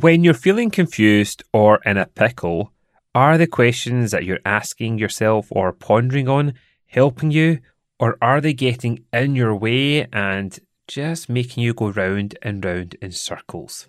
When you're feeling confused or in a pickle, are the questions that you're asking yourself or pondering on helping you, or are they getting in your way and just making you go round and round in circles?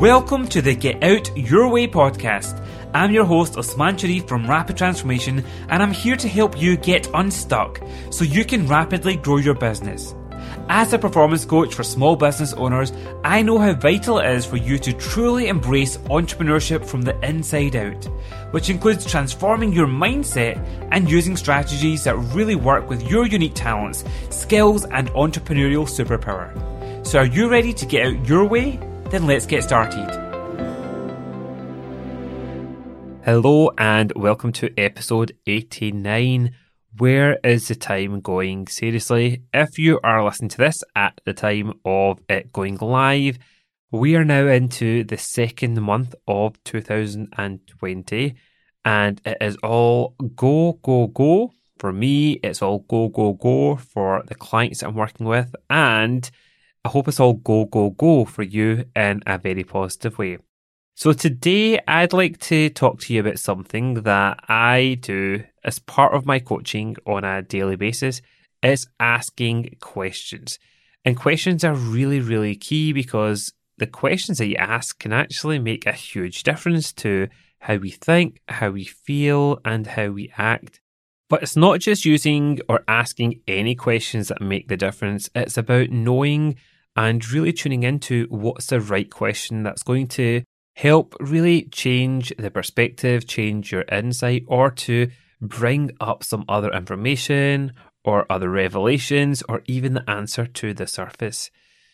Welcome to the Get Out Your Way podcast. I'm your host Osman Sharif from Rapid Transformation, and I'm here to help you get unstuck so you can rapidly grow your business. As a performance coach for small business owners, I know how vital it is for you to truly embrace entrepreneurship from the inside out, which includes transforming your mindset and using strategies that really work with your unique talents, skills, and entrepreneurial superpower. So, are you ready to get out your way? Then let's get started. Hello, and welcome to episode 89 where is the time going? Seriously, if you are listening to this at the time of it going live, we are now into the second month of 2020, and it is all go, go, go. For me, it's all go, go, go for the clients I'm working with, and I hope it's all go, go, go for you in a very positive way. So today I'd like to talk to you about something that I do as part of my coaching on a daily basis is asking questions. And questions are really, really key because the questions that you ask can actually make a huge difference to how we think, how we feel, and how we act. But it's not just using or asking any questions that make the difference, it's about knowing and really tuning into what's the right question that's going to help really change the perspective, change your insight, or to bring up some other information or other revelations or even the answer to the surface.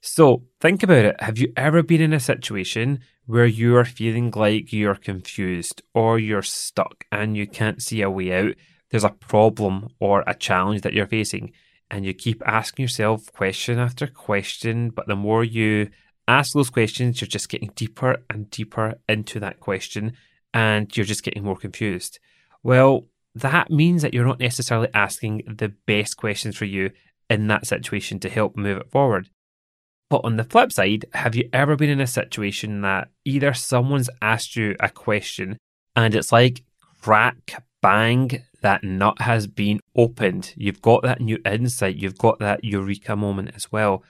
So think about it. Have you ever been in a situation where you are feeling like you're confused or you're stuck and you can't see a way out? There's a problem or a challenge that you're facing, and you keep asking yourself question after question, but the more you ask those questions, you're just getting deeper and deeper into that question and you're just getting more confused. Well, that means that you're not necessarily asking the best questions for you in that situation to help move it forward. But on the flip side, have you ever been in a situation that either someone's asked you a question and it's like crack, bang, that nut has been opened? You've got that new insight, you've got that eureka moment as well.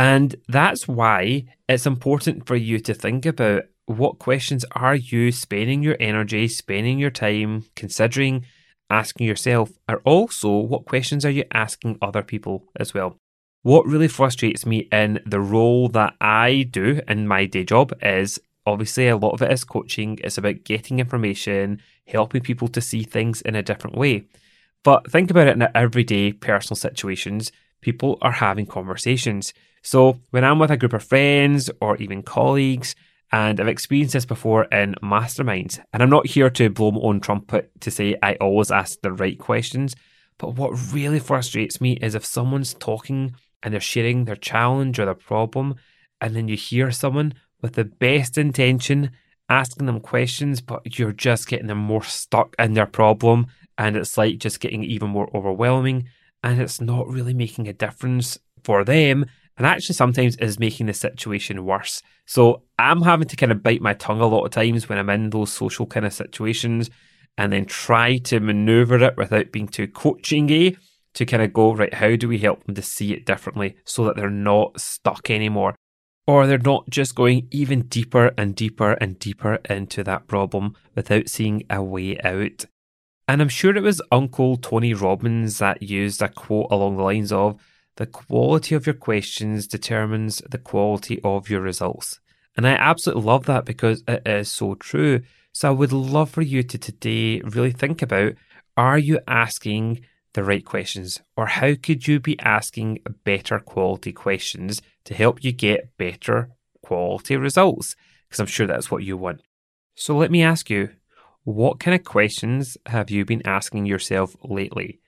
And that's why it's important for you to think about what questions are you spending your energy, spending your time considering asking yourself, are also what questions are you asking other people as well? What really frustrates me in the role that I do in my day job is obviously a lot of it is coaching, it's about getting information, helping people to see things in a different way. But think about it in everyday personal situations, people are having conversations. So when I'm with a group of friends or even colleagues, and I've experienced this before in masterminds, and I'm not here to blow my own trumpet to say I always ask the right questions, but what really frustrates me is if someone's talking and they're sharing their challenge or their problem, and then you hear someone with the best intention asking them questions, but you're just getting them more stuck in their problem, and it's like just getting even more overwhelming, and it's not really making a difference for them and actually sometimes is making the situation worse. So I'm having to kind of bite my tongue a lot of times when I'm in those social kind of situations and then try to maneuver it without being too coaching to kind of go, right, how do we help them to see it differently so that they're not stuck anymore? Or they're not just going even deeper and deeper and deeper into that problem without seeing a way out. And I'm sure it was Uncle Tony Robbins that used a quote along the lines of, the quality of your questions determines the quality of your results. And I absolutely love that because it is so true. So I would love for you to today really think about are you asking the right questions? Or how could you be asking better quality questions to help you get better quality results? Because I'm sure that's what you want. So let me ask you, what kind of questions have you been asking yourself lately?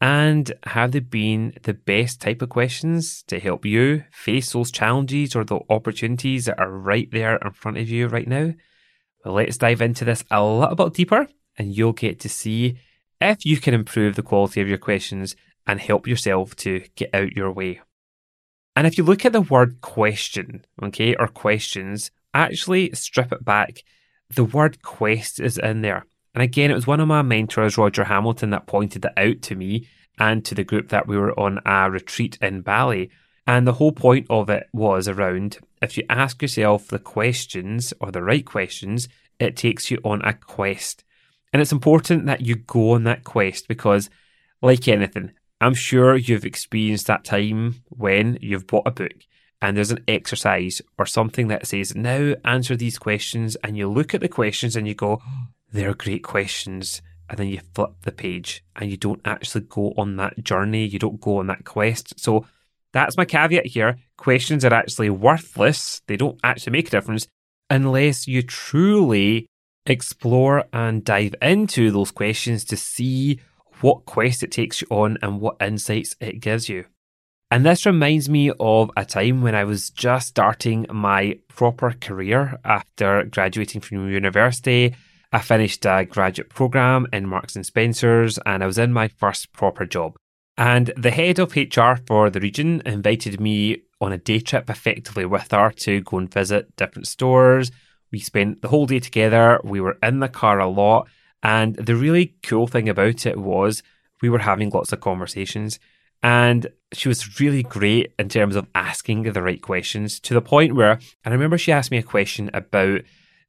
And have they been the best type of questions to help you face those challenges or the opportunities that are right there in front of you right now? Well, let's dive into this a little bit deeper and you'll get to see if you can improve the quality of your questions and help yourself to get out your way. And if you look at the word question, okay, or questions, actually strip it back, the word quest is in there. And again, it was one of my mentors, Roger Hamilton, that pointed it out to me and to the group that we were on a retreat in Bali. And the whole point of it was around if you ask yourself the questions or the right questions, it takes you on a quest. And it's important that you go on that quest because, like anything, I'm sure you've experienced that time when you've bought a book and there's an exercise or something that says, now answer these questions. And you look at the questions and you go, they're great questions. And then you flip the page and you don't actually go on that journey. You don't go on that quest. So that's my caveat here. Questions are actually worthless. They don't actually make a difference unless you truly explore and dive into those questions to see what quest it takes you on and what insights it gives you. And this reminds me of a time when I was just starting my proper career after graduating from university. I finished a graduate program in Marks and Spencers and I was in my first proper job. And the head of HR for the region invited me on a day trip effectively with her to go and visit different stores. We spent the whole day together. We were in the car a lot. And the really cool thing about it was we were having lots of conversations. And she was really great in terms of asking the right questions to the point where, and I remember she asked me a question about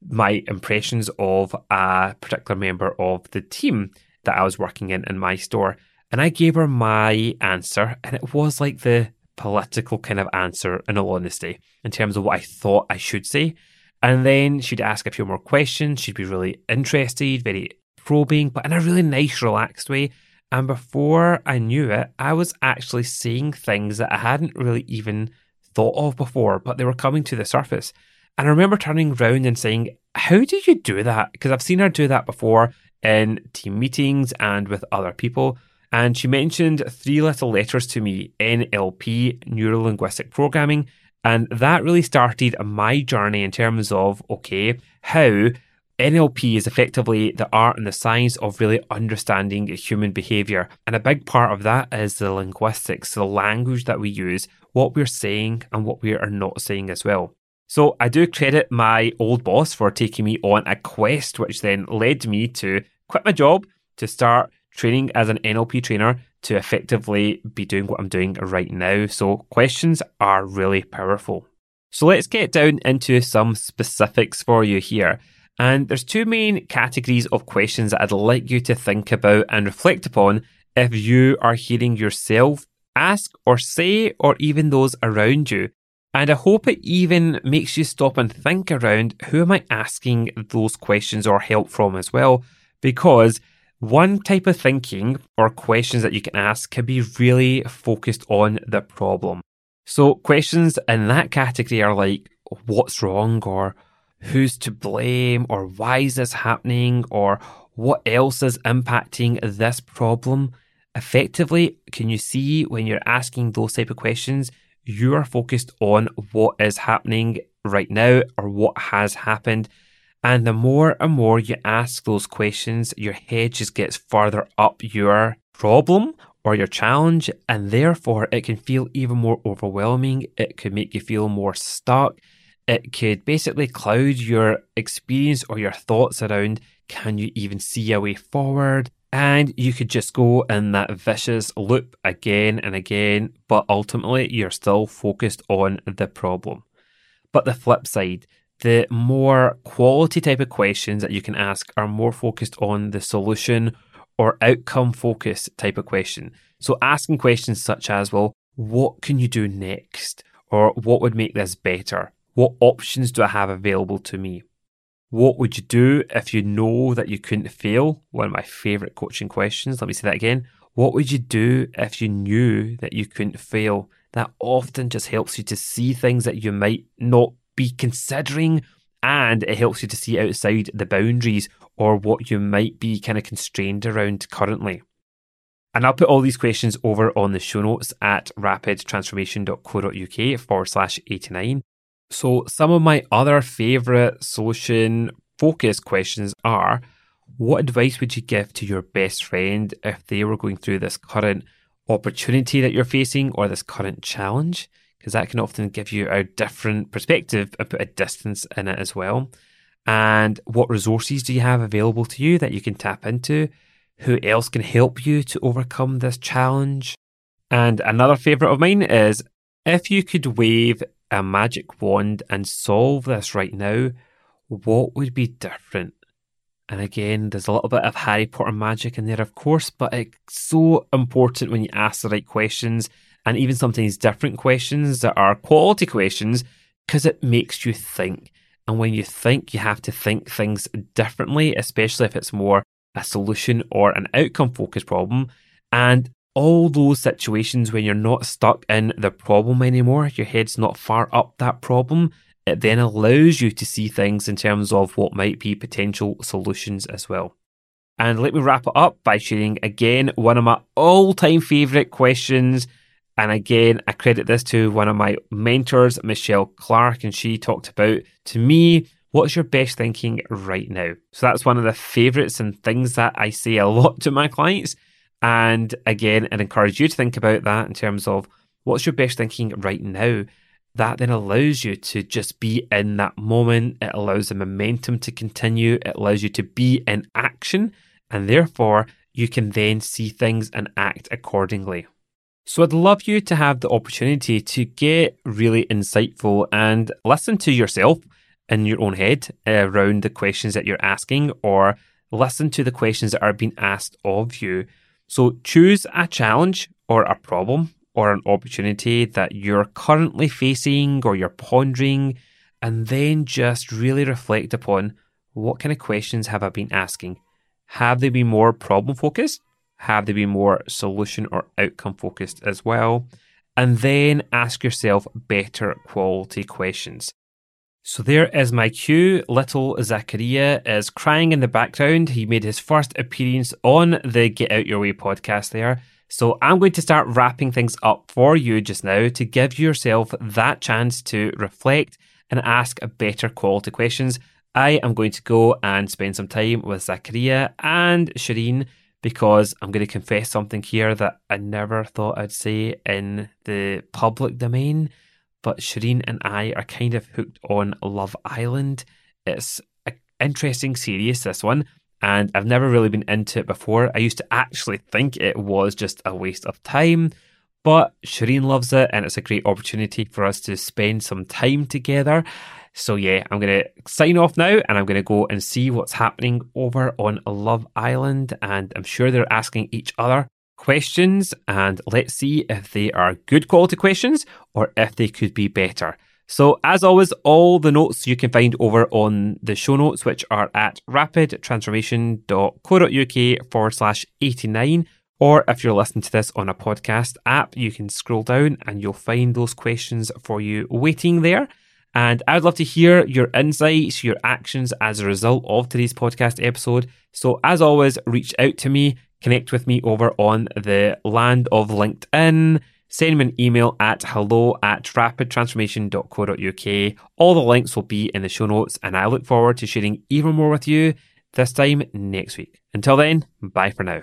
my impressions of a particular member of the team that I was working in in my store. And I gave her my answer, and it was like the political kind of answer, in all honesty, in terms of what I thought I should say. And then she'd ask a few more questions. She'd be really interested, very probing, but in a really nice, relaxed way. And before I knew it, I was actually seeing things that I hadn't really even thought of before, but they were coming to the surface. And I remember turning around and saying, How did you do that? Because I've seen her do that before in team meetings and with other people. And she mentioned three little letters to me NLP, Neuro Linguistic Programming. And that really started my journey in terms of, okay, how NLP is effectively the art and the science of really understanding human behavior. And a big part of that is the linguistics, the language that we use, what we're saying and what we are not saying as well. So I do credit my old boss for taking me on a quest, which then led me to quit my job to start training as an NLP trainer to effectively be doing what I'm doing right now. So questions are really powerful. So let's get down into some specifics for you here. And there's two main categories of questions that I'd like you to think about and reflect upon if you are hearing yourself ask or say, or even those around you. And I hope it even makes you stop and think around who am I asking those questions or help from as well? Because one type of thinking or questions that you can ask can be really focused on the problem. So, questions in that category are like, what's wrong, or who's to blame, or why is this happening, or what else is impacting this problem? Effectively, can you see when you're asking those type of questions, you are focused on what is happening right now or what has happened and the more and more you ask those questions, your head just gets further up your problem or your challenge, and therefore it can feel even more overwhelming. It could make you feel more stuck. It could basically cloud your experience or your thoughts around can you even see a way forward? And you could just go in that vicious loop again and again, but ultimately you're still focused on the problem. But the flip side, the more quality type of questions that you can ask are more focused on the solution or outcome focused type of question. So asking questions such as, well, what can you do next? Or what would make this better? What options do I have available to me? What would you do if you know that you couldn't fail? One of my favorite coaching questions. Let me say that again. What would you do if you knew that you couldn't fail? That often just helps you to see things that you might not be considering and it helps you to see outside the boundaries or what you might be kind of constrained around currently. And I'll put all these questions over on the show notes at rapidtransformation.co.uk forward slash 89. So, some of my other favourite solution focused questions are What advice would you give to your best friend if they were going through this current opportunity that you're facing or this current challenge? because that can often give you a different perspective and put a distance in it as well. And what resources do you have available to you that you can tap into? Who else can help you to overcome this challenge? And another favorite of mine is if you could wave a magic wand and solve this right now, what would be different? And again, there's a little bit of Harry Potter magic in there, of course, but it's so important when you ask the right questions and even sometimes different questions that are quality questions because it makes you think. And when you think, you have to think things differently, especially if it's more a solution or an outcome focused problem. And all those situations when you're not stuck in the problem anymore, your head's not far up that problem, it then allows you to see things in terms of what might be potential solutions as well. And let me wrap it up by sharing again one of my all time favourite questions. And again, I credit this to one of my mentors, Michelle Clark, and she talked about to me, what's your best thinking right now? So that's one of the favourites and things that I say a lot to my clients. And again, I'd encourage you to think about that in terms of what's your best thinking right now that then allows you to just be in that moment. It allows the momentum to continue. It allows you to be in action. And therefore, you can then see things and act accordingly. So, I'd love you to have the opportunity to get really insightful and listen to yourself in your own head around the questions that you're asking or listen to the questions that are being asked of you. So, choose a challenge or a problem or an opportunity that you're currently facing or you're pondering, and then just really reflect upon what kind of questions have I been asking? Have they been more problem focused? Have they been more solution or outcome focused as well? And then ask yourself better quality questions. So there is my cue. Little Zachariah is crying in the background. He made his first appearance on the Get Out Your Way podcast there. So I'm going to start wrapping things up for you just now to give yourself that chance to reflect and ask better quality questions. I am going to go and spend some time with Zachariah and Shireen because I'm going to confess something here that I never thought I'd say in the public domain. But Shireen and I are kind of hooked on Love Island. It's an interesting series, this one and I've never really been into it before. I used to actually think it was just a waste of time, but Shireen loves it, and it's a great opportunity for us to spend some time together. So, yeah, I'm going to sign off now and I'm going to go and see what's happening over on Love Island. And I'm sure they're asking each other questions, and let's see if they are good quality questions or if they could be better. So, as always, all the notes you can find over on the show notes, which are at rapidtransformation.co.uk forward slash 89. Or if you're listening to this on a podcast app, you can scroll down and you'll find those questions for you waiting there. And I'd love to hear your insights, your actions as a result of today's podcast episode. So, as always, reach out to me, connect with me over on the land of LinkedIn send me an email at hello at rapidtransformation.co.uk. All the links will be in the show notes, and I look forward to sharing even more with you this time next week. Until then, bye for now.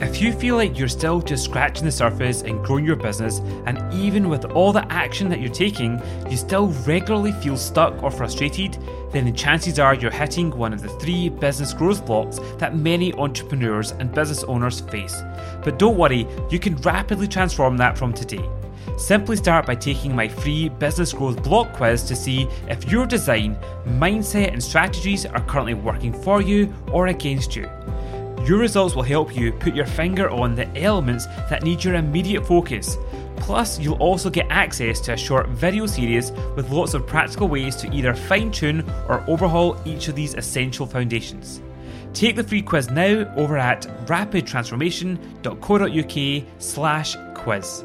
If you feel like you're still just scratching the surface and growing your business, and even with all the action that you're taking, you still regularly feel stuck or frustrated, then the chances are you're hitting one of the three business growth blocks that many entrepreneurs and business owners face. But don't worry, you can rapidly transform that from today. Simply start by taking my free business growth block quiz to see if your design, mindset, and strategies are currently working for you or against you. Your results will help you put your finger on the elements that need your immediate focus. Plus, you'll also get access to a short video series with lots of practical ways to either fine tune or overhaul each of these essential foundations. Take the free quiz now over at rapidtransformation.co.uk slash quiz.